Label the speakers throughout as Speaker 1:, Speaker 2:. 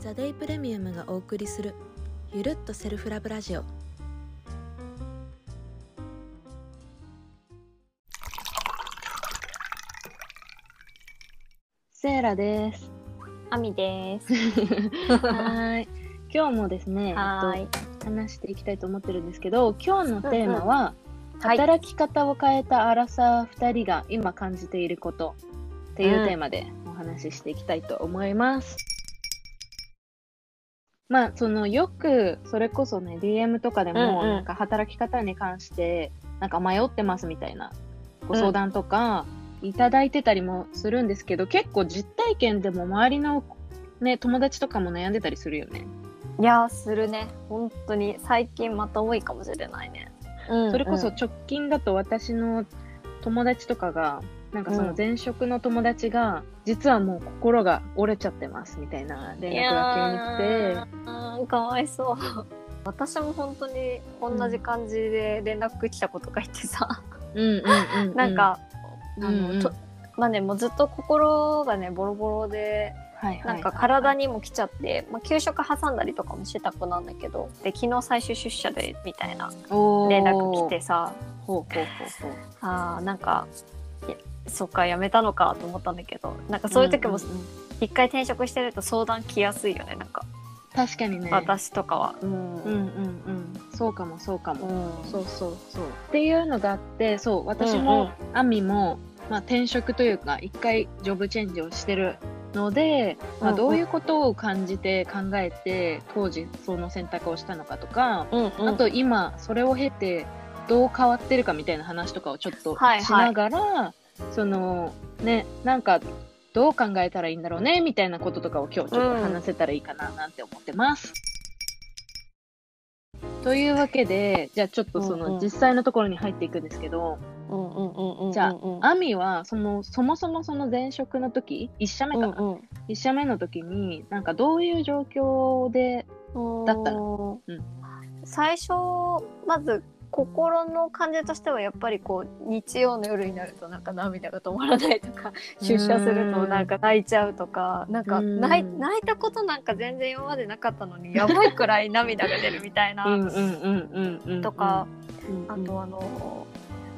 Speaker 1: ザ・デイプレミアムがお送りするゆるっとセルフラブラジオ
Speaker 2: セーラです。
Speaker 3: あみです。
Speaker 2: はい。今日もですね、
Speaker 3: はーい
Speaker 2: えっと、話していきたいと思ってるんですけど、今日のテーマは、
Speaker 3: はい
Speaker 2: 働き方を変えたアラサー2人が今感じていることっていう
Speaker 3: うん
Speaker 2: テーマでお話ししていきたいと思います。まあ、そのよくそれこそね DM とかでもなんか働き方に関してなんか迷ってますみたいなご相談とかいただいてたりもするんですけど、結構実体験でも周りのね友達とかも悩んでたりするよね。
Speaker 3: いやーするね。本当に最近また多いかもしれないね。うん
Speaker 2: それこそ直近だと私の友達とかがなんかその前職の友達が、実はもう心が折れちゃってますみたいな連絡が急に来て。
Speaker 3: て。かわいそう。私も本当に同じ感じで連絡来たことがいてさ、
Speaker 2: うんうんうんうん。
Speaker 3: なんか、あの、まあねもうずっと心がねボロボロでなんか体にも来ちゃって、まあ、給食挟んだりとかもしてた子なんだけどで昨日最終出社でみたいな連絡来てさ。
Speaker 2: ほうほうほうほう。
Speaker 3: あーなんかそっかやめたのかと思ったんだけどなんかそういう時も一回転職してると相談来やすいよねなんか、
Speaker 2: 確かにね。
Speaker 3: 私とかは。うん。
Speaker 2: うんうんうん。そうかもそうかも、
Speaker 3: うん。
Speaker 2: そうそうそう。っていうのがあってそう私
Speaker 3: うんうん。
Speaker 2: も、アミも、まあ、転職というか一回ジョブチェンジをしてるので、まあ、どういうことを感じて考えて当時その選択をしたのかとか、
Speaker 3: うんうん。
Speaker 2: あと今それを経てどう変わってるかみたいな話とかをちょっと
Speaker 3: はいはい。
Speaker 2: しながら、そのねなんかどう考えたらいいんだろうねみたいなこととかを今日ちょっと話せたらいいかななんて思ってます。というわけでじゃあちょっとそ
Speaker 3: うんうん。
Speaker 2: の実際のところに入っていくんですけど、
Speaker 3: うんうんうんうんうん
Speaker 2: じゃあ
Speaker 3: うん
Speaker 2: アミはそのそもそもその前職の時1社目かな、
Speaker 3: うん
Speaker 2: 1社目の時になんかどういう状況で
Speaker 3: うん
Speaker 2: だったの？うん。
Speaker 3: 最初まず心の感じとしてはやっぱりこう日曜の夜になるとなんか涙が止まらないとか出社するとなんか泣いちゃうとかなんか
Speaker 2: うん。
Speaker 3: 泣い泣いたことなんか全然今までなかったのにやばいくらい涙が出るみたいなとか、
Speaker 2: うん
Speaker 3: あとあの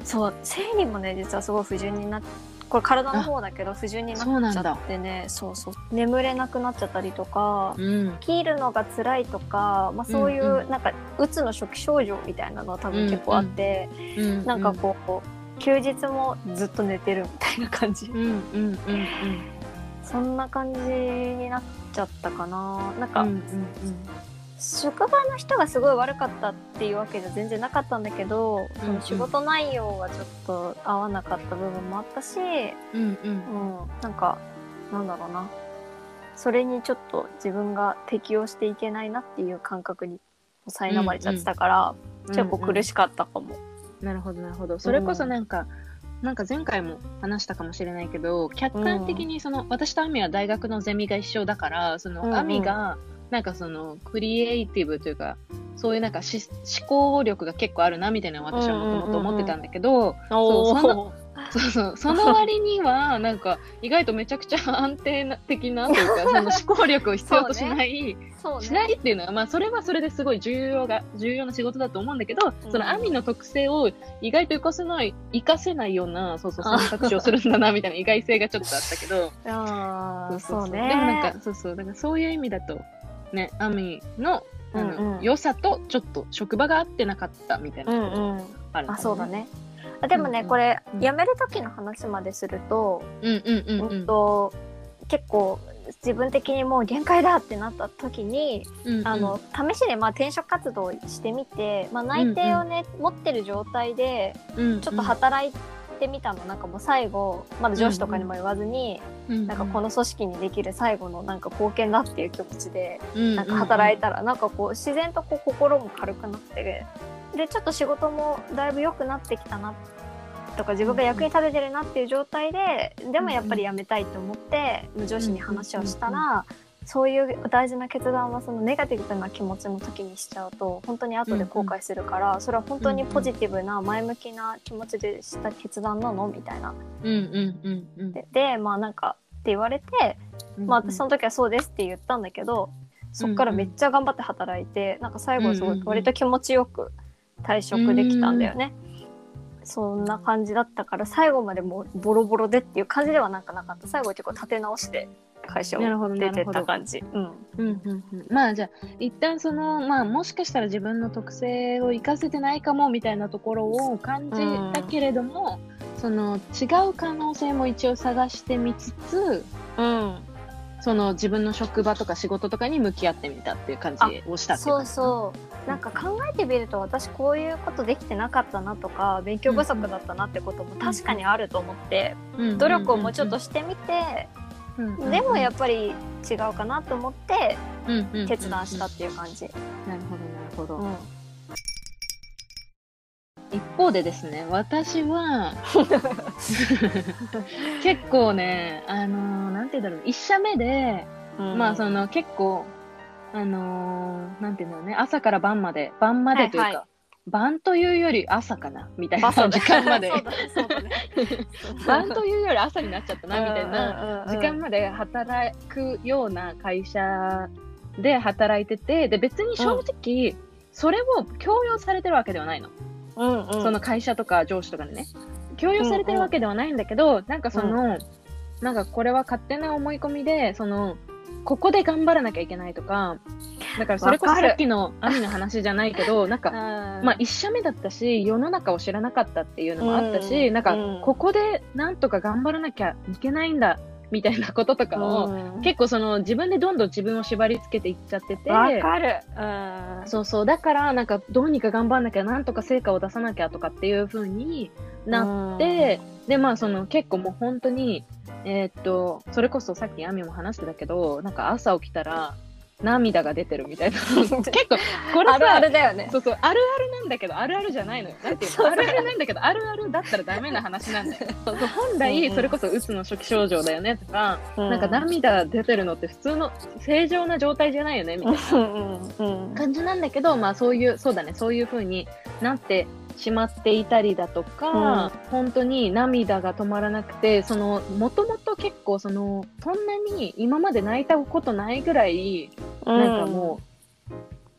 Speaker 3: そう生理もね実はすごい不順になっこれ体の方だけど不順に
Speaker 2: な
Speaker 3: っちゃってね。そうそう眠れなくなっちゃったりとか。
Speaker 2: うん。
Speaker 3: 切るのが辛いとか、まあ、そういう、
Speaker 2: うんうん。
Speaker 3: なんかうつの初期症状みたいなのは多分結構あって、
Speaker 2: うん
Speaker 3: なんかこう休日もずっと寝てるみたいな感じ、
Speaker 2: うんうんうんうん。
Speaker 3: そんな感じになっちゃったかな。なんか、
Speaker 2: うんうん
Speaker 3: 職場の人がすごい悪かったっていうわけじゃ全然なかったんだけど、その仕事内容がちょっと合わなかった部分もあったし、
Speaker 2: うんうん。
Speaker 3: うん、なんかなんだろうな。それにちょっと自分が適応していけないなっていう感覚に苛まれちゃってたから、結構苦しかったかも。
Speaker 2: なるほどなるほど。それこそなんか、なんか前回も話したかもしれないけど客観的にその、私とアミは大学のゼミが一緒だからその、
Speaker 3: うんうん。
Speaker 2: アミがなんかそのクリエイティブというかそういうなんかし思考力が結構あるなみたいなのを私はもともと思ってたんだけど、そうその そうそうその割にはなんか意外とめちゃくちゃ安定的なというか その思考力を必要としない、
Speaker 3: そうね。
Speaker 2: しないっていうのは、まあ、それはそれですごい重要が重要な仕事だと思うんだけど、
Speaker 3: うん。
Speaker 2: そのアミの特性を意外と活かせない活かせないようなそうそう選択肢をするんだなみたいな意外性がちょっとあったけど。
Speaker 3: あーそうね。
Speaker 2: でもなんかそうそう。だからそういう意味だとねアミのあの、
Speaker 3: うんうん。
Speaker 2: 良さとちょっと職場が合ってなかったみたいな。
Speaker 3: うん
Speaker 2: こと
Speaker 3: うん。
Speaker 2: あるのかも
Speaker 3: あそうだね。あでもね、
Speaker 2: うんうん。
Speaker 3: これ
Speaker 2: うん
Speaker 3: 辞める時の話まですると,、
Speaker 2: うんうんうんう
Speaker 3: うんんと結構自分的にもう限界だってなった時に、
Speaker 2: うんうん。
Speaker 3: あの試しでまあ転職活動してみて、まあ、内定をね、持ってる状態で
Speaker 2: うん
Speaker 3: ちょっと働いてみたの、なんかもう最後まだ上司とかにも言わずに、
Speaker 2: うん
Speaker 3: なんかこの組織にできる最後のなんか貢献だっていう気持ちで
Speaker 2: うん
Speaker 3: なんか働いたらなんかこう自然とこう心も軽くなってでちょっと仕事もだいぶ良くなってきたなとか自分が役に立ててるなっていう状態ででもやっぱり辞めたいと思って上司に話をしたらそういう大事な決断はそのネガティブな気持ちの時にしちゃうと本当に後で後悔するからそれは本当にポジティブな前向きな気持ちでした決断なのみたいな。
Speaker 2: うんうんうんうん。
Speaker 3: ででまあなんかって言われてまあ私その時はそうですって言ったんだけどそっからめっちゃ頑張って働いて、なんか最後すごい割と気持ちよく退職できたんだよね。そんな感じだったから最後までもうボロボロでっていう感じではなんかなかった。最後結構立て直して会社を出てった感じ。うん。
Speaker 2: うんうんうん、まあじゃあ一旦そのまあもしかしたら自分の特性を生かせてないかもみたいなところを感じたけれども、その違う可能性も一応探してみつつ、
Speaker 3: うん、
Speaker 2: その自分の職場とか仕事とかに向き合ってみたっていう感じをしたっていう
Speaker 3: そうそう。なんか考えてみると私こういうことできてなかったなとか勉強不足だったなってことも確かにあると思って、
Speaker 2: うん
Speaker 3: 努力をもうちょっとしてみて、でもやっぱり違うかなと思って決断したっていう感じ。
Speaker 2: なるほどなるほど、
Speaker 3: うん
Speaker 2: 一方でですね私は 結構ねあのーなんて言うんだろう一社目で、まあその結構あのーなんていうんだろうね朝から晩まで晩までというか、
Speaker 3: はいはい。
Speaker 2: 晩というより朝かなみたいな時間まで。晩というより朝になっちゃったなみたいな
Speaker 3: な
Speaker 2: 時間まで働くような会社で働いててで別に正直、それを強要されてるわけではないの、
Speaker 3: うんうん、
Speaker 2: その会社とか上司とかにね。強要されてるわけではないんだけど、なんかその、なんかこれは勝手な思い込みでそのここで頑張らなきゃいけないとかだからそれこそさっきの兄の話じゃないけど なんか
Speaker 3: ま
Speaker 2: まあ、一社目だったし世の中を知らなかったっていうのもあったし、
Speaker 3: うん
Speaker 2: なんか
Speaker 3: うん
Speaker 2: ここでなんとか頑張らなきゃいけないんだみたいなこととかを、結構その自分でどんどん自分を縛り付けていっちゃってて
Speaker 3: わかる。うん。
Speaker 2: そうそうだからなんかどうにか頑張んなきゃなんとか成果を出さなきゃとかっていう風になって、でまあその結構もう本当にえーっとそれこそさっきアミも話してたけどなんか朝起きたら涙が出てるみたいな 結構これさ
Speaker 3: あるあるだよね。
Speaker 2: そうそう、あるあるなんだけど、あるあるじゃないのよ。なんていうのあるあるなんだけど、あるあるだったらダメな話なんだよ。そうそう本
Speaker 3: うん
Speaker 2: 来、
Speaker 3: うん
Speaker 2: それこそうつの初期症状だよねとか、
Speaker 3: な
Speaker 2: なんか涙出てるのって普通の正常な状態じゃないよねみたい
Speaker 3: うんうんうん
Speaker 2: な感じなんだけど、まあそういう、そうだね、そういう風になってしまっていたりだとか、本当に涙が止まらなくて、その、もともと結構その、そんなに今まで泣いたことないぐらい、なんかもう、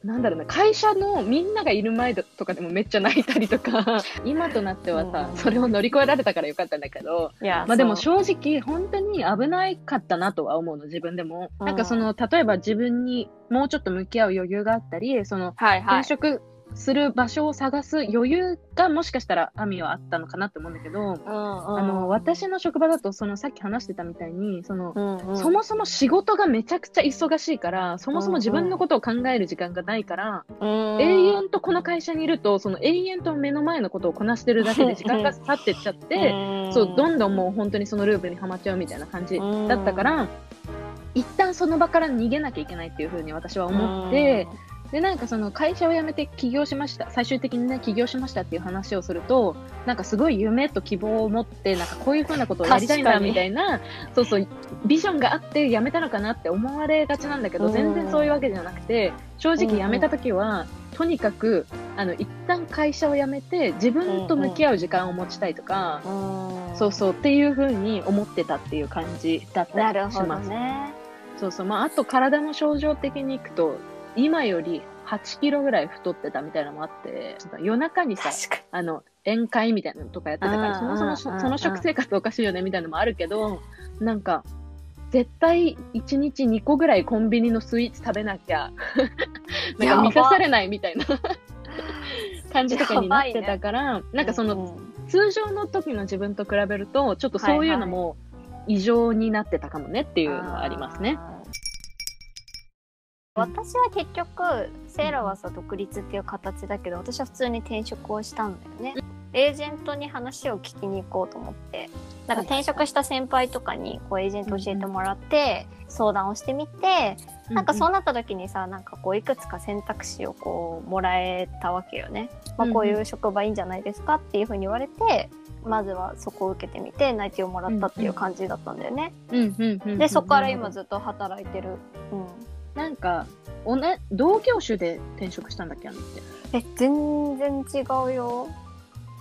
Speaker 2: なんだろうな、会社のみんながいる前とかでもめっちゃ泣いたりとか、今となってはさ、
Speaker 3: うん。
Speaker 2: それを乗り越えられたからよかったんだけど、まあでも正直本当に危ないかったなとは思うの、自分でも。
Speaker 3: うん。
Speaker 2: なんかその、例えば自分にもうちょっと向き合う余裕があったり、その、
Speaker 3: はいはい。
Speaker 2: 転。職する場所を探す余裕がもしかしたらアミはあったのかなって思うんだけど、あ
Speaker 3: あ
Speaker 2: の、私の職場だと、そのさっき話してたみたいに、その、
Speaker 3: うんうん、
Speaker 2: そもそも仕事がめちゃくちゃ忙しいから、そもそも自分のことを考える時間がないから、
Speaker 3: うん
Speaker 2: 永遠とこの会社にいると、その永遠と目の前のことをこなしてるだけで時間が経ってっちゃって、そう、どんどんもう本当にそのループにはまっちゃうみたいな感じだったから、一旦その場から逃げなきゃいけないっていうふうに私は思って、で、なんかその会社を辞めて起業しました。最終的にね、起業しましたっていう話をすると、なんかすごい夢と希望を持って、なんかこういうふうなことをやりたいんだみたいな、そうそう、ビジョンがあって辞めたのかなって思われがちなんだけど、
Speaker 3: うん
Speaker 2: 全然そういうわけじゃなくて、正直辞めた時は、とにかく、あの、一旦会社を辞めて、自分と向き合う時間を持ちたいとか、
Speaker 3: うん
Speaker 2: そうそうっていうふうに思ってたっていう感じだった
Speaker 3: なるほど
Speaker 2: りします。
Speaker 3: ね。
Speaker 2: そうそう。まあ、あと体の症状的にいくと、今より8キロぐらい太ってたみたいなのもあって、夜中にさ、あの、宴会みたいなのとかやってたから、
Speaker 3: うん
Speaker 2: そもそもその食生活おかしいよねみたいなのもあるけど、なんか、絶対1日2個ぐらいコンビニのスイーツ食べなきゃ、なんか満たされないみたいな 感じとかになってたから、なんかその、
Speaker 3: の、
Speaker 2: 通常の時の自分と比べると、ちょっとそういうのも異常になってたかもねっていうのはありますね。
Speaker 3: あー。私は結局セイラはさ独立っていう形だけど私は普通に転職をしたんだよね。エージェントに話を聞きに行こうと思って。なんか転職した先輩とかにこうエージェント教えてもらって相談をしてみてなんかそうなった時にさなんかこういくつか選択肢をこうもらえたわけよね。まあ、こういう職場いいんじゃないですかっていうふうに言われてまずはそこを受けてみて内定をもらったっていう感じだったんだよね。でそこから今ずっと働いてる。うん
Speaker 2: なんか、おね、同業種で転職したんだっけあのって。
Speaker 3: え全然違うよ。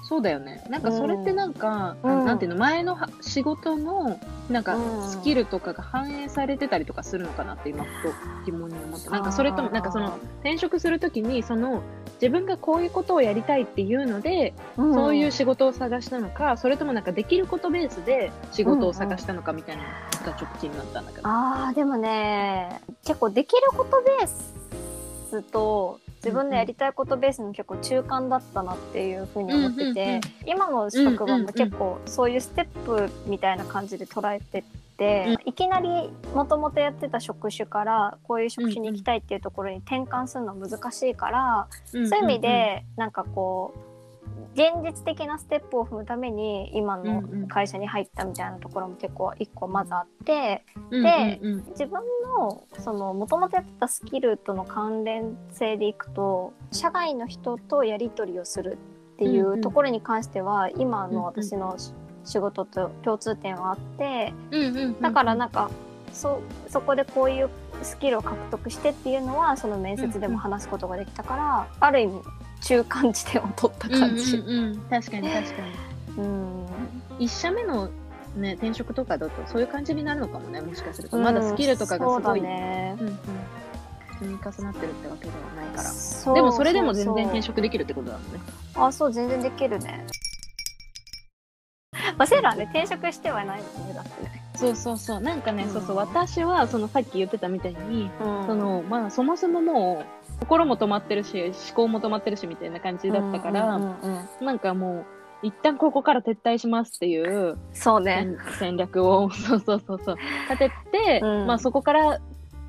Speaker 2: そうだよね。なんかそれってなんか、
Speaker 3: うん。
Speaker 2: なんていうの前のは仕事のなんか
Speaker 3: うん。
Speaker 2: スキルとかが反映されてたりとかするのかなって今ふと疑問に思って。なんかそれともなんかその転職するときにその自分がこういうことをやりたいっていうので、
Speaker 3: うん。
Speaker 2: そういう仕事を探したのかそれともなんかできることベースで仕事を探したのかみたいな。のがちょっと気になったんだけど。
Speaker 3: あーでもね結構できることベースと自分のやりたいことベースの結構中間だったなっていうふうに思ってて、
Speaker 2: うんうんうん
Speaker 3: 今の職場も結構そういうステップみたいな感じで捉えてて、いきなりもともとやってた職種からこういう職種に行きたいっていうところに転換するのは難しいから、
Speaker 2: うん。
Speaker 3: そういう意味でなんかこう現実的なステップを踏むために今の会社に入ったみたいなところも結構一個まずあって。
Speaker 2: うん
Speaker 3: で自分のその元々やってたスキルとの関連性でいくと社外の人とやり取りをするってい
Speaker 2: んう
Speaker 3: うん。ところに関しては、今の私のし仕事と共通点はあってだからなんかそそこでこういうスキルを獲得してっていうのはその面接でも話すことができたから、ある意味中間地点を取った感じ。
Speaker 2: うんうんうん。確かに確かに。
Speaker 3: うん。
Speaker 2: 一社目のね転職とかだとそういう感じになるのかもねもしかすると。まだスキルとかがすごい、
Speaker 3: ね。
Speaker 2: うんうん。積み重なってるってわけではないから。でもそれでも全然転職できるってことだもんね。
Speaker 3: あ、そう、全然できるね。まあ、セーラーね、転職してはないもんね、だってね。
Speaker 2: そうそうそう。なんかね、
Speaker 3: うん。
Speaker 2: そうそう。私はそのさっき言ってたみたいに、
Speaker 3: うん。
Speaker 2: そのまあそもそももう心も止まってるし思考も止まってるしみたいな感じだったから、
Speaker 3: うんうんうんうん。
Speaker 2: なんかもう一旦ここから撤退しますっていう
Speaker 3: そうね。
Speaker 2: 戦戦略を そうそうそうそう。立てて、
Speaker 3: うん。
Speaker 2: まあそこから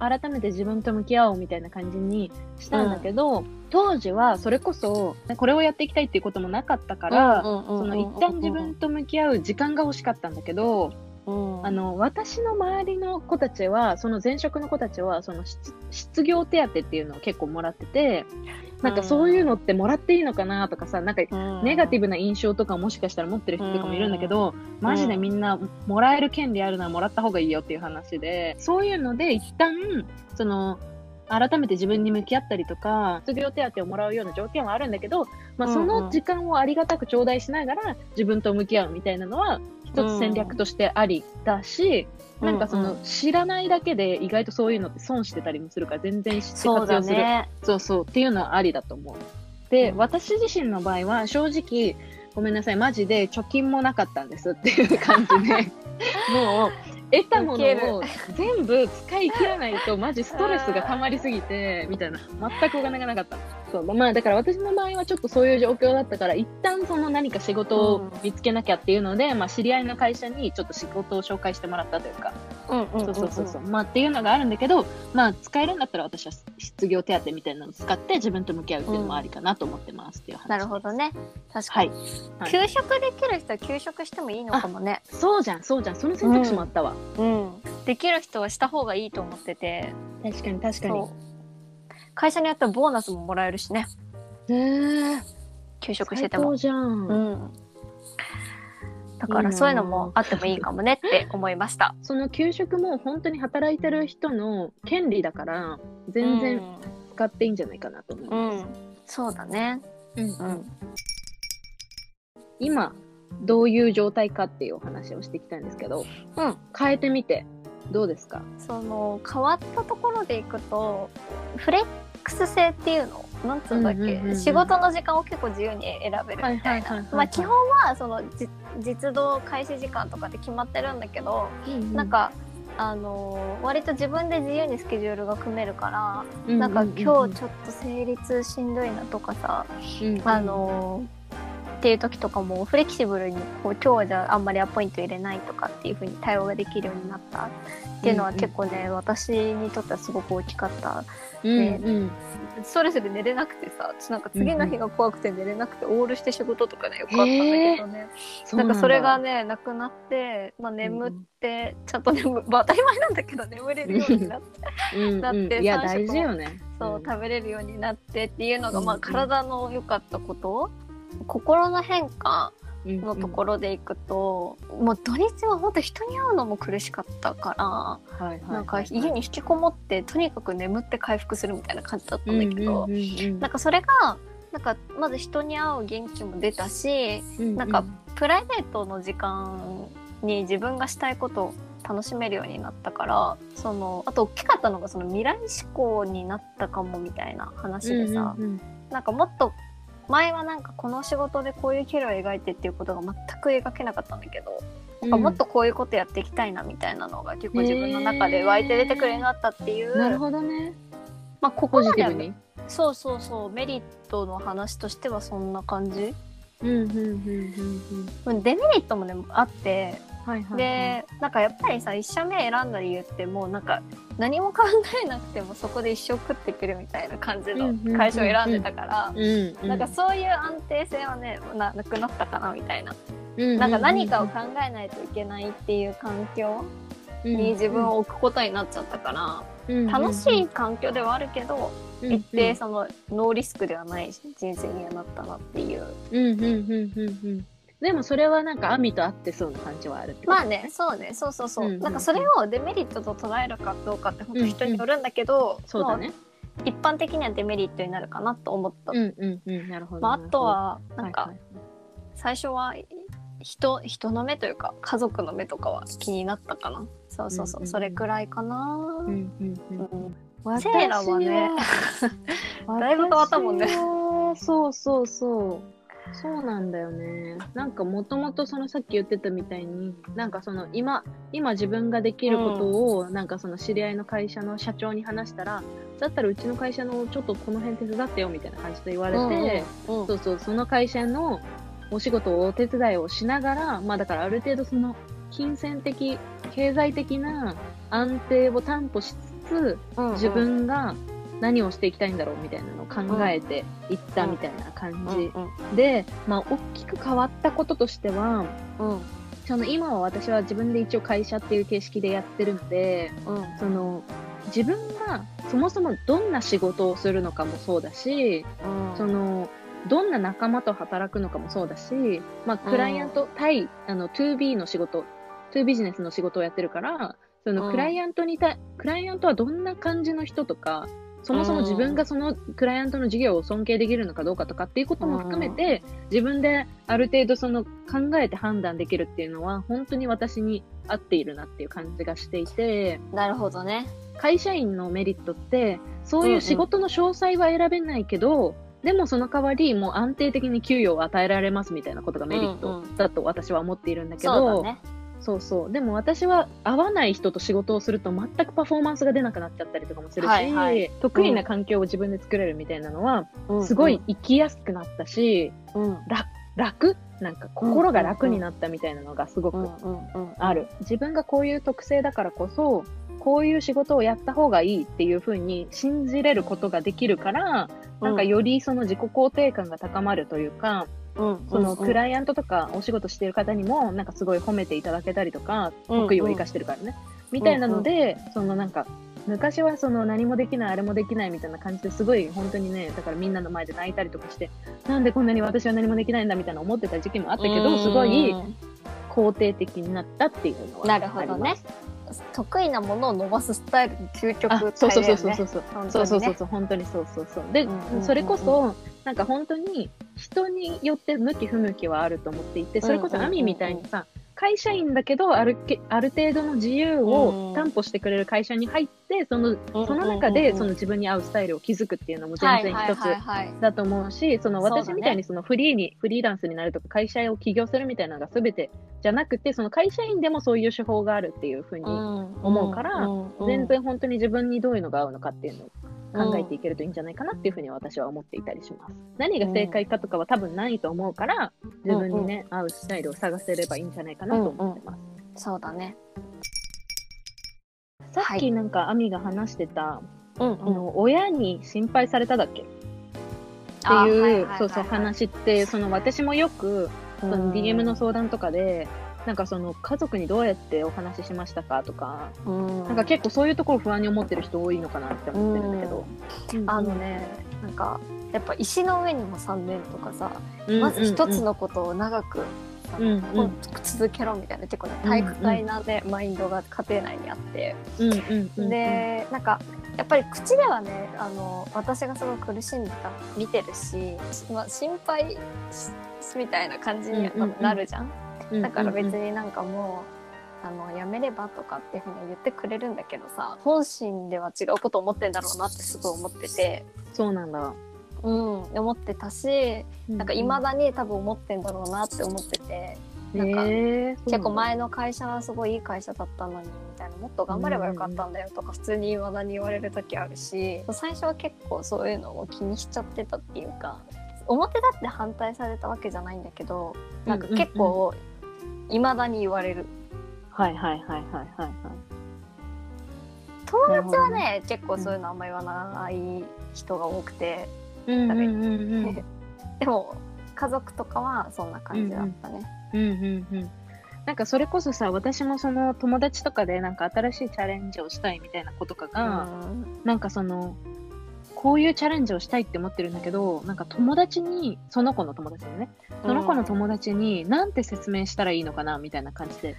Speaker 2: 改めて自分と向き合おうみたいな感じにしたんだけど、当時はそれこそこれをやっていきたいっていうこともなかったから、その一旦自分と向き合う時間が欲しかったんだけど、
Speaker 3: うん、
Speaker 2: あの私の周りの子たちはその前職の子たちはその失失業手当っていうのを結構もらっててなんかそういうのってもらっていいのかなとかさなんか
Speaker 3: うん、
Speaker 2: ネガティブな印象とかもしかしたら持ってる人とかもいるんだけど、マジでみんなもらえる権利あるならもらった方がいいよっていう話で、そういうので一旦、その、改めて自分に向き合ったりとか、失業手当をもらうような条件はあるんだけど、まあ、そ
Speaker 3: うんうん。
Speaker 2: の時間をありがたく頂戴しながら自分と向き合うみたいなのは、一つ戦略としてありだし、なんかその、知らないだけで意外とそういうのって損してたりもするから全然知って活用する。
Speaker 3: ね。
Speaker 2: そうそうっていうのはありだと思う。で、
Speaker 3: うん
Speaker 2: 私自身の場合は正直、ごめんなさい、マジで貯金もなかったんですっていう感じで、もう、得たものを全部使い切らないと、マジストレスが溜まりすぎて、みたいな。全くお金がなかった。そう。まあ、だから私の場合はちょっとそういう状況だったから、一旦その何か仕事を見つけなきゃっていうので、まあ、知り合いの会社にちょっと仕事を紹介してもらったというか、
Speaker 3: うんうんんん
Speaker 2: そうそうそうそう。まあっていうのがあるんだけど、まあ使えるんだったら私は失業手当みたいなのを使って自分と向き合うっていうのもありかなと思ってますっていう話。
Speaker 3: なるほど。ね。確か
Speaker 2: はい
Speaker 3: に、。
Speaker 2: はい
Speaker 3: 休職できる人は休職してもいいのかもね。
Speaker 2: そうじゃん、そうじゃん。その選択肢もあったわ。
Speaker 3: うん。できる人はした方がいいと思ってて。
Speaker 2: 確かに確かに
Speaker 3: そう。会社によってはボーナスももらえるしね。
Speaker 2: へえ。
Speaker 3: 休職してても
Speaker 2: 最高。じゃん。
Speaker 3: うん。だからそういうのもあってもいいかもねって思いました。
Speaker 2: その給食も本当に働いてる人の権利だから、全然使っていいんじゃないかなと思い
Speaker 3: うん。う
Speaker 2: ます。
Speaker 3: ん。そうだね。
Speaker 2: うん
Speaker 3: うん。
Speaker 2: 今、どういう状態かっていうお話をしていきたいんですけど、
Speaker 3: うん。
Speaker 2: 変えてみて、どうですか？
Speaker 3: その変わったところでいくとフレックス性っていうのなんつうんだっけ、
Speaker 2: うんうんうんうん。
Speaker 3: 仕事の時間を結構自由に選べるみたいな。まあ基本はそのじ実動開始時間とかで決まってるんだけど、なん、かあのー割と自分で自由にスケジュールが組めるから、なんか今日ちょっと生理痛しんどいなとかさ、あのーっていう時とかもフレキシブルにこう今日はじゃああんまりアポイント入れないとかっていう風に対応ができるようになったっていうのは結構ね、私にとってはすごく大きかった。
Speaker 2: うんうん。
Speaker 3: ストレスで寝れなくてさ私なんか次の日が怖くて寝れなくてオールして仕事とかねよくあったんだけどね、なんかそれがねなくなって、まあ、眠って、ちゃんと眠、まあ、当たり前なんだけど眠れるようになって
Speaker 2: うんうん。
Speaker 3: だって
Speaker 2: いや大事よね。
Speaker 3: そう食べれるようになってっていうのが、
Speaker 2: うん。
Speaker 3: まあ、体の良かったこと心の変化のところでいくと、もう土日は本当人に会うのも苦しかったから、
Speaker 2: ろ、はいはいはい。
Speaker 3: なんか家に引きこもってとにかく眠って回復するみたいな感じだったんだけど、
Speaker 2: うんうんうんうん。
Speaker 3: なんかそれがなんかまず人に会う元気も出たし
Speaker 2: うん
Speaker 3: なんかプライベートの時間に自分がしたいことを楽しめるようになったからそのあと大きかったのがその未来志向になったかもみたいな話でさ、
Speaker 2: うんうん。
Speaker 3: なんかもっと前はなんかこの仕事でこういうキャラを描いてっていうことが全く描けなかったんだけど、
Speaker 2: うん。
Speaker 3: なんかもっとこういうことやっていきたいなみたいなのが結構自分の中で湧いて出てくるようになったっていう、
Speaker 2: なるほどね。
Speaker 3: まあこ
Speaker 2: ポ
Speaker 3: こまではそうそうそうメリットの話としてはそんな感じ。
Speaker 2: うんうんうんうんうん。
Speaker 3: デメリットもねあって
Speaker 2: はいはい
Speaker 3: でなんかやっぱりさ1社目選んだ理由ってもうなんか何も考えなくてもそこで一生食ってくるみたいな感じの会社を選んでたから、なんかそういう安定性はねななくなったかなみたいな、
Speaker 2: うん
Speaker 3: なんか何かを考えないといけないっていう環境に自分を置くことになっちゃったから、楽しい環境ではあるけど、一定そのノーリスクではない人生にはなったなっていう
Speaker 2: うんうんうんうんうんでもそれはなんかアミと合ってそうな感じはある
Speaker 3: まあねそうね。そうそうそう、
Speaker 2: うんうん
Speaker 3: なんかそれをデメリットと捉えるかどうかって本当人によるんだけど、
Speaker 2: そうだね。
Speaker 3: まあ一般的にはデメリットになるかなと思った、
Speaker 2: うんうんうん。なるほど
Speaker 3: まあ、あとはなんか
Speaker 2: はいはい
Speaker 3: 最初は人人の目というか家族の目とかは気になったかな。そうそうそう、
Speaker 2: うんうん
Speaker 3: それくらいかな、
Speaker 2: うんうんうん。
Speaker 3: うん。
Speaker 2: 私
Speaker 3: セーラはね。
Speaker 2: は
Speaker 3: だいぶ変わったもんね。
Speaker 2: そうそうそうそうなんだよね。なんかもともとそのさっき言ってたみたいになんかその今今自分ができることを、なんかその知り合いの会社の社長に話したらだったらうちの会社のちょっとこの辺手伝ってよみたいな感じで言われて、
Speaker 3: うんうん。
Speaker 2: そうそうその会社のお仕事をお手伝いをしながらまあだからある程度その金銭的経済的な安定を担保しつつ
Speaker 3: うんうん。
Speaker 2: 自分が何をしていきたいんだろうみたいなのを考えていったみたいな感じ、
Speaker 3: うん
Speaker 2: で、まあ、大きく変わったこととしては
Speaker 3: うんうん
Speaker 2: その今は私は自分で一応会社っていう形式でやってるので
Speaker 3: うん。
Speaker 2: その自分がそもそもどんな仕事をするのかもそうだしそのどんな仲間と働くのかもそうだし、まあ、クライアント対、あの 2B の仕事2ビジネスの仕事をやってるからその
Speaker 3: うん。
Speaker 2: クライアントにた、クライアントはどんな感じの人とかそもそも自分がそのクライアントの事業を尊敬できるのかどうかとかっていうことも含めて、自分である程度その考えて判断できるっていうのは本当に私に合っているなっていう感じがしていて
Speaker 3: なるほどね。
Speaker 2: 会社員のメリットってそういう仕事の詳細は選べないけど、でもその代わりもう安定的に給与を与えられますみたいなことがメリット
Speaker 3: うんうん。
Speaker 2: だと私は思っているんだけど、
Speaker 3: そうだね
Speaker 2: そうそう。でも私は合わない人と仕事をすると全くパフォーマンスが出なくなっちゃったりとかもするし、
Speaker 3: はいはい。
Speaker 2: 得意な環境を自分で作れるみたいなのは、すごい生きやすくなったし
Speaker 3: うん。
Speaker 2: 楽？なんか心が楽になったみたいなのがすごくある。自分がこういう特性だからこそ、こういう仕事をやった方がいいっていうふうに信じれることができるから、なんかよりその自己肯定感が高まるというか、
Speaker 3: うん
Speaker 2: そのク
Speaker 3: ら
Speaker 2: ライアントとかお仕事してる方にも、なんかすごい褒めていただけたりとか、
Speaker 3: うん
Speaker 2: 得意を生かしてるからね。みたいなので、そのなんか、昔はその何もできない、あれもできないみたいな感じですごい本当にね、だからみんなの前で泣いたりとかして、なんでこんなに私は何もできないんだみたいな思ってた時期もあったけど、すごい肯定的になったっていうのは
Speaker 3: なるほどね。得意なものを伸ばすスタイル究極
Speaker 2: あそうそうそうそうそう。
Speaker 3: ね。
Speaker 2: そうそうそうそう本当にそうそうそう。で、それこそなんか本当に人によって向き不向きはあると思っていてそれこそアミみたいにさ、会社員だけどあるけある程度の自由を担保してくれる会社に入ってそのその中でその自分に合うスタイルを築くっていうのも全然一つだと思うし、その私みたいにそのフリーに、フリーランスになるとか会社を起業するみたいなのが全てじゃなくて、その会社員でもそういう手法があるっていうふうに、思うから全然本当に自分にどういうのが合うのかっていうのを考えていけるといいんじゃないかなっていうふうに私は思っていたりします。何が正解かとかは多分ないと思うから、自分にね、合うスタイルを探せればいいんじゃないかなと思ってます。
Speaker 3: そうだね。
Speaker 2: さっきなんかアミが話してた、
Speaker 3: うん
Speaker 2: あの親に心配されただっけ？って
Speaker 3: あ
Speaker 2: いう、そうそう話ってその私もよくその DM の相談とかでなんかその家族にどうやってお話ししましたかとか、
Speaker 3: うん。
Speaker 2: なんか結構そういうところ不安に思ってる人多いのかなって思ってるんだけど、
Speaker 3: あのねなんかやっぱ石の上にも3年とかさ、
Speaker 2: うん
Speaker 3: まず一つのことを長く、
Speaker 2: うんうん。
Speaker 3: 続けろみたいな結構ね体育会なね、マインドが家庭内にあって、
Speaker 2: うんうんうんうん
Speaker 3: でなんかやっぱり口ではねあの私がすごい苦しんでたの見てるし、まあ、心配みたいな感じにはなるじゃん。だから別になんかもう、あのやめればとかっていうふうに言ってくれるんだけどさ本心では違うこと思ってんだろうなってすごい思ってて。
Speaker 2: そうなんだ。
Speaker 3: うん思ってたしなんかいまだに多分思ってんだろうなって思ってて。なんか結構前の会社はすごいいい会社だったのにみたいなもっと頑張ればよかったんだよとか普通にいまだに言われる時あるし最初は結構そういうのを気にしちゃってたっていうか表立って反対されたわけじゃないんだけどなんか結構いまだに言われる。
Speaker 2: はいはいはいはいはいはい。
Speaker 3: 友達はね、ね、結構そういうのあんま言わない人が多くて、うんうんうんうん、でも家族とかはそんな感じだったね。
Speaker 2: うんうんうんうんなんかそれこそさ私もその友達とかでなんか新しいチャレンジをしたいみたいな子とかが、うん、なんかそのこういうチャレンジをしたいって思ってるんだけどなんか友達にその子の友達だよね。その子の友達になんて説明したらいいのかなみたいな感じで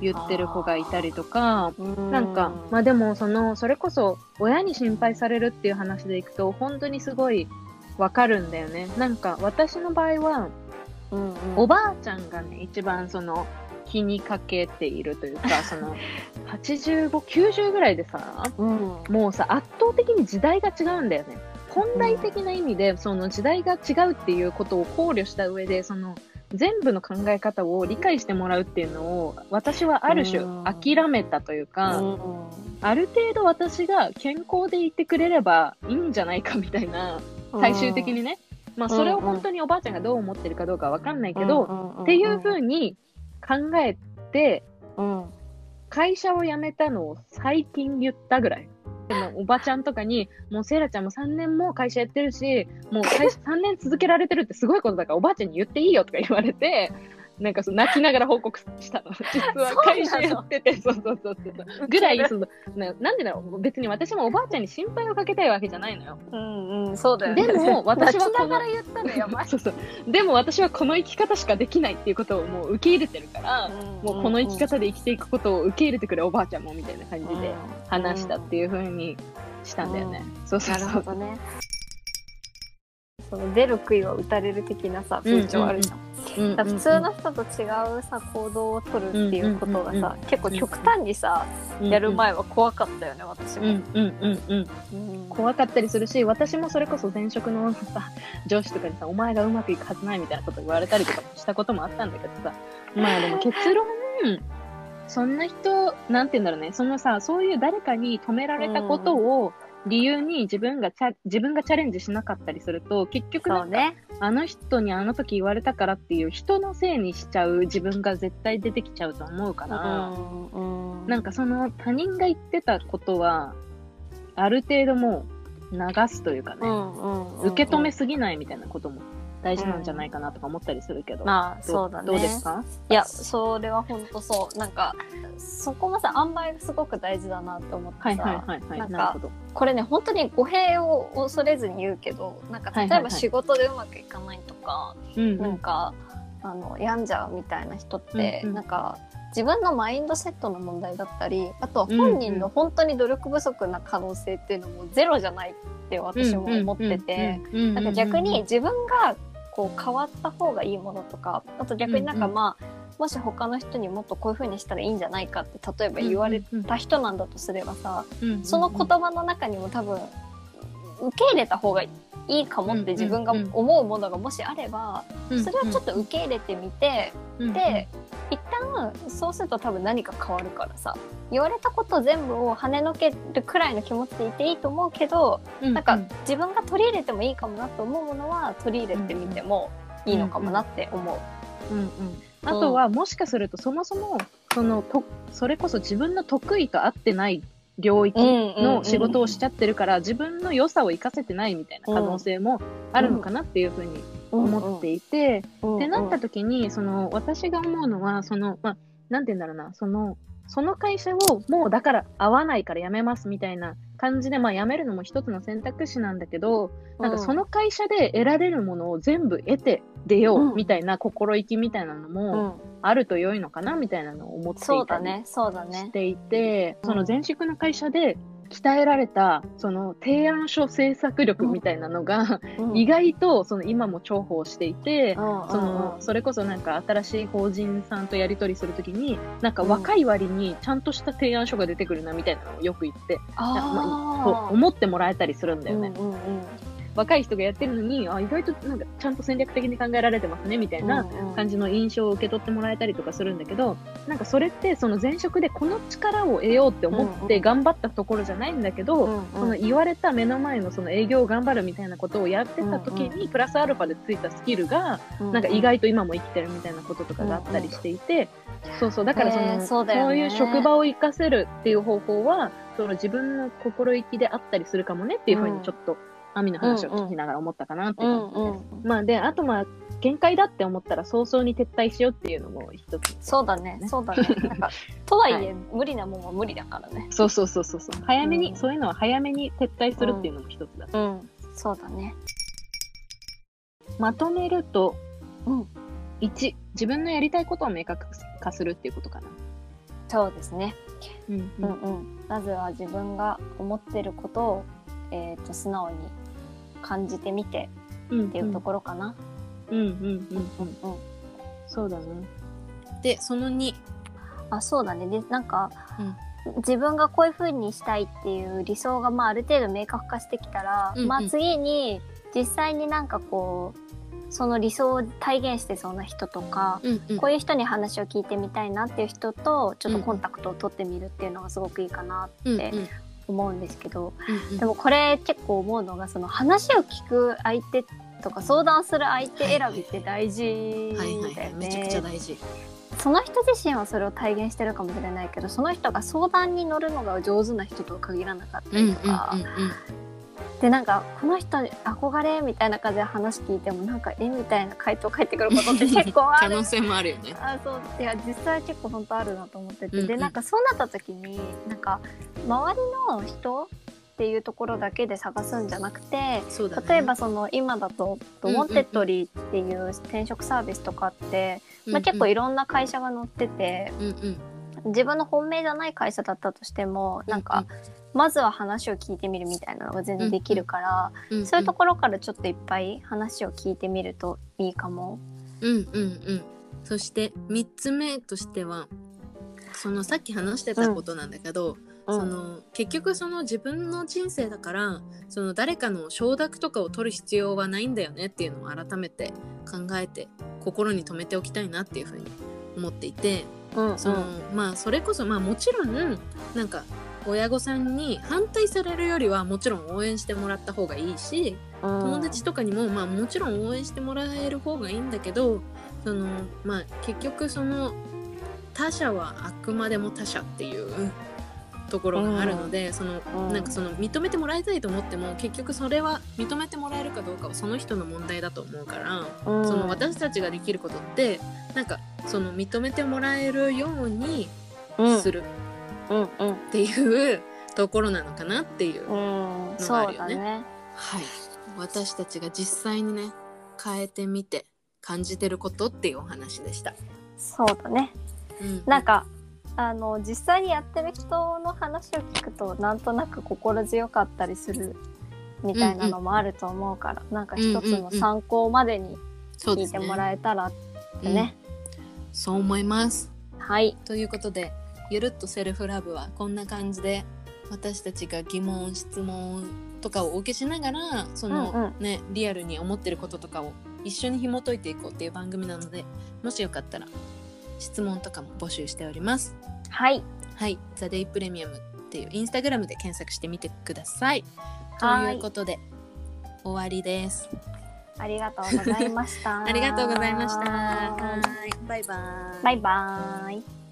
Speaker 2: 言ってる子がいたりとか、なんか、まあでもその、それこそ親に心配されるっていう話でいくと、本当にすごいわかるんだよね。なんか私の場合は、うんうん、おばあちゃんがね、一番その、気にかけているというか、その、85、90ぐらいでさ、うん、もうさ、圧倒的に時代が違うんだよね。本来的な意味で、その時代が違うっていうことを考慮した上で、その、全部の考え方を理解してもらうっていうのを私はある種諦めたというか、ある程度私が健康でいてくれればいいんじゃないかみたいな最終的にね、まあ、それを本当におばあちゃんがどう思ってるかどうかわかんないけど、っていうふうに考えて、会社を辞めたのを最近言ったぐらい。でもおばちゃんとかに、もうセイラちゃんも3年も会社やってるし、もう会社3年続けられてるってすごいことだからおばあちゃんに言っていいよとか言われて、なんかその泣きながら報告したの。実は会社やってて、そうそうそうそう。ぐらい、そのな、なんでだろう、別に私もおばあちゃんに心配をかけたいわけじゃないのよ。
Speaker 3: うんうん、そうだよね。
Speaker 2: でも、私は
Speaker 3: この、言ったのやばい。
Speaker 2: そうそう。でも私はこの生き方しかできないっていうことをもう受け入れてるから、もうこの生き方で生きていくことを受け入れてくれおばあちゃんもみたいな感じで話したっていうふうにしたんだよね。そうそうそう。なるほどね。
Speaker 3: その出る杭は打たれる的なさ風潮あるじゃん。普通の人と違うさ行動を取るっていうことがさ、結構極端にさ、やる前は怖かったよね私も、
Speaker 2: 怖かったりするし私もそれこそ前職のさ上司とかにさ「お前がうまくいくはずない」みたいなこと言われたりとかしたこともあったんだけどさまあでも結論そんな人なんて言うんだろうね。そのさそういう誰かに止められたことを、理由に自分がチャ自分がチャレンジしなかったりすると結局なんか、ね、あの人にあの時言われたからっていう人のせいにしちゃう自分が絶対出てきちゃうと思うから、うんうん、なんかその他人が言ってたことはある程度もう流すというかね、うんうんうんうん、受け止めすぎないみたいなことも大事なんじゃないかなとか思ったりするけど、うん、
Speaker 3: まあそうだね。
Speaker 2: どうですか？
Speaker 3: いやそれは本当そう。なんかそこもさ塩梅がすごく大事だなと思ってさ、はいはいはいはい、なんかこれね本当に語弊を恐れずに言うけどなんか例えば仕事でうまくいかないとか、はいはいはい、なんかあの病んじゃうみたいな人って、うんうん、なんか自分のマインドセットの問題だったりあとは本人の本当に努力不足な可能性っていうのもゼロじゃないって私も思っててなんか逆に自分がこう変わった方がいいものとかあと逆になんかまあ、うんうん、もし他の人にもっとこういう風にしたらいいんじゃないかって例えば言われた人なんだとすればさ、うんうんうん、その言葉の中にも多分受け入れた方がいいかもって自分が思うものがもしあれば、それはちょっと受け入れてみて、で一旦そうすると多分何か変わるからさ言われたこと全部を跳ねのけるくらいの気持ちでいていいと思うけど、うんうん、なん。か自分が取り入れてもいいかもなと思うものは取り入れてみてもいいのかもなって思う。
Speaker 2: うんうん、あとはもしかするとそもそもそのとそれこそ自分の得意と合ってない領域の仕事をしちゃってるから、自分の良さを生かせてないみたいな可能性もあるのかなっていうふうに思っていて、ってなった時にその私が思うのはその、まあ、なんて言うんだろうなそのその会社をもうだから合わないから辞めますみたいな感じで、まあ、辞めるのも一つの選択肢なんだけど、なんかその会社で得られるものを全部得て出ようみたいな心意気みたいなのもあると良いのかなみたいなのを思っていたりしていて、その前職の会社で鍛えられたその提案書制作力みたいなのが、
Speaker 3: うん。
Speaker 2: 意外とその今も重宝していて、
Speaker 3: うん。
Speaker 2: そのそれこそなんか新しい法人さんとやり取りするときになんか若い割にちゃんとした提案書が出てくるなみたいなのをよく言って、う
Speaker 3: ー
Speaker 2: 思ってもらえたりするんだよね。
Speaker 3: うんうんうん
Speaker 2: 若い人がやってるのにあ意外となんかちゃんと戦略的に考えられてますねみたいな
Speaker 3: うんうん。
Speaker 2: 感じの印象を受け取ってもらえたりとかするんだけどなんかそれってその前職でこの力を得ようって思って頑張ったところじゃないんだけど、
Speaker 3: うんうん。
Speaker 2: その言われた目の前のその営業を頑張るみたいなことをやってた時に、プラスアルファでついたスキルが、なんか意外と今も生きてるみたいなこととかがあったりしていて、そうそうだからその、
Speaker 3: そうだよね。
Speaker 2: いう職場を活かせるっていう方法はその自分の心意気であったりするかもねっていうふうにちょっと、アミの話を聞きながら思ったかなって
Speaker 3: うん
Speaker 2: 感じです。
Speaker 3: うん
Speaker 2: まあであとまあ限界だって思ったら早々に撤退しようっていうのも一つ、
Speaker 3: そうだね。そうだね。なんかとはいえ、無理なもんは無理だからね。
Speaker 2: そうそうそうそうそう。早めに、
Speaker 3: うん。
Speaker 2: そういうのは早めに撤退するっていうのも一つだ、
Speaker 3: うん。そうだね。
Speaker 2: まとめると
Speaker 3: うん。
Speaker 2: 1自分のやりたいことを明確化するっていうことかな。
Speaker 3: そうですね。
Speaker 2: うん
Speaker 3: うん。うんまずは自分が思ってることをえっ、と素直に感じてみて
Speaker 2: うん
Speaker 3: っていうところかな。
Speaker 2: うんうんうんうん。
Speaker 3: うん
Speaker 2: そうだね。でその2
Speaker 3: あそうだね。でなんか、自分がこういう風にしたいっていう理想がまあある程度明確化してきたら、
Speaker 2: うんうん。
Speaker 3: まあ次に実際になんかこうその理想を体現してそうな人とか、
Speaker 2: うんうん。
Speaker 3: こういう人に話を聞いてみたいなっていう人とちょっとコンタクトを取ってみるっていうのがすごくいいかなって
Speaker 2: うんうん
Speaker 3: 思うんですけど、
Speaker 2: うん
Speaker 3: でもこれ結構思うのがその話を聞く相手とか相談する相手選びって大事だよ
Speaker 1: はいめちゃくちゃ
Speaker 3: ね。
Speaker 1: 大事。
Speaker 3: その人自身はそれを体現してるかもしれないけどその人が相談に乗るのが上手な人とは限らなかったりとか、
Speaker 1: うんうんうん
Speaker 3: でなんかこの人に憧れみたいな感じで話聞いてもなんかえみたいな回答返ってくることって 結構ある。
Speaker 1: 可能性もあるよね。
Speaker 3: あそう。いや実際結構本当あるなと思ってて、
Speaker 1: うんうん。
Speaker 3: でなんかそうなった時になんか周りの人っていうところだけで探すんじゃなくて
Speaker 1: ね。
Speaker 3: 例えばその今だと「
Speaker 1: うんうん
Speaker 3: ウォンテッドリー」っていう転職サービスとかって、まあ、結構いろんな会社が載ってて
Speaker 1: うんうん。
Speaker 3: 自分の本命じゃない会社だったとしてもなんかまずは話を聞いてみるみたいなのが全然できるから、
Speaker 1: うんうん。
Speaker 3: そういうところからちょっといっぱい話を聞いてみるといいかも。
Speaker 1: うんうんうん。そして3つ目としてはそのさっき話してたことなんだけど、その結局その自分の人生だからその誰かの承諾とかを取る必要はないんだよねっていうのを改めて考えて心に留めておきたいなっていうふうに思っていて
Speaker 3: うん。
Speaker 1: その、まあそれこそまあもちろんなんか親御さんに反対されるよりはもちろん応援してもらった方がいいし友達とかにもまあもちろん応援してもらえる方がいいんだけどそのまあ結局その他者はあくまでも他者っていうところがあるので、その
Speaker 3: うん。
Speaker 1: なんかその認めてもらいたいと思っても結局それは認めてもらえるかどうかはその人の問題だと思うから、
Speaker 3: うん。
Speaker 1: その私たちができることってなんかその認めてもらえるように
Speaker 3: うん。
Speaker 1: する。
Speaker 3: うんうん
Speaker 1: っていうところなのかなっていう、
Speaker 3: うん、
Speaker 1: が
Speaker 3: そう
Speaker 1: あるよね
Speaker 3: だね。
Speaker 1: はい、私たちが実際にね変えてみて感じてることっていうお話でした。
Speaker 3: そうだね。
Speaker 1: うん、
Speaker 3: なんかあの実際にやってる人の話を聞くとなんとなく心強かったりするみたいなのもあると思うから、なんか一つの参考までに聞いてもらえたらってね。
Speaker 1: うんそう思います。
Speaker 3: はい。
Speaker 1: ということでゆるっとセルフラブはこんな感じで私たちが疑問質問とかをお受けしながらその、
Speaker 3: うんうん
Speaker 1: ねリアルに思ってることとかを一緒に紐解いていこうっていう番組なのでもしよかったら質問とかも募集しております。
Speaker 3: はい。
Speaker 1: はい、ザ・デイ・プレミアムっていうインスタグラムで検索してみてください。と
Speaker 3: はい
Speaker 1: いうことで終わりです。
Speaker 3: ありがとうございました。
Speaker 1: ありがとうございました。バイバイ。
Speaker 3: バイバーイ。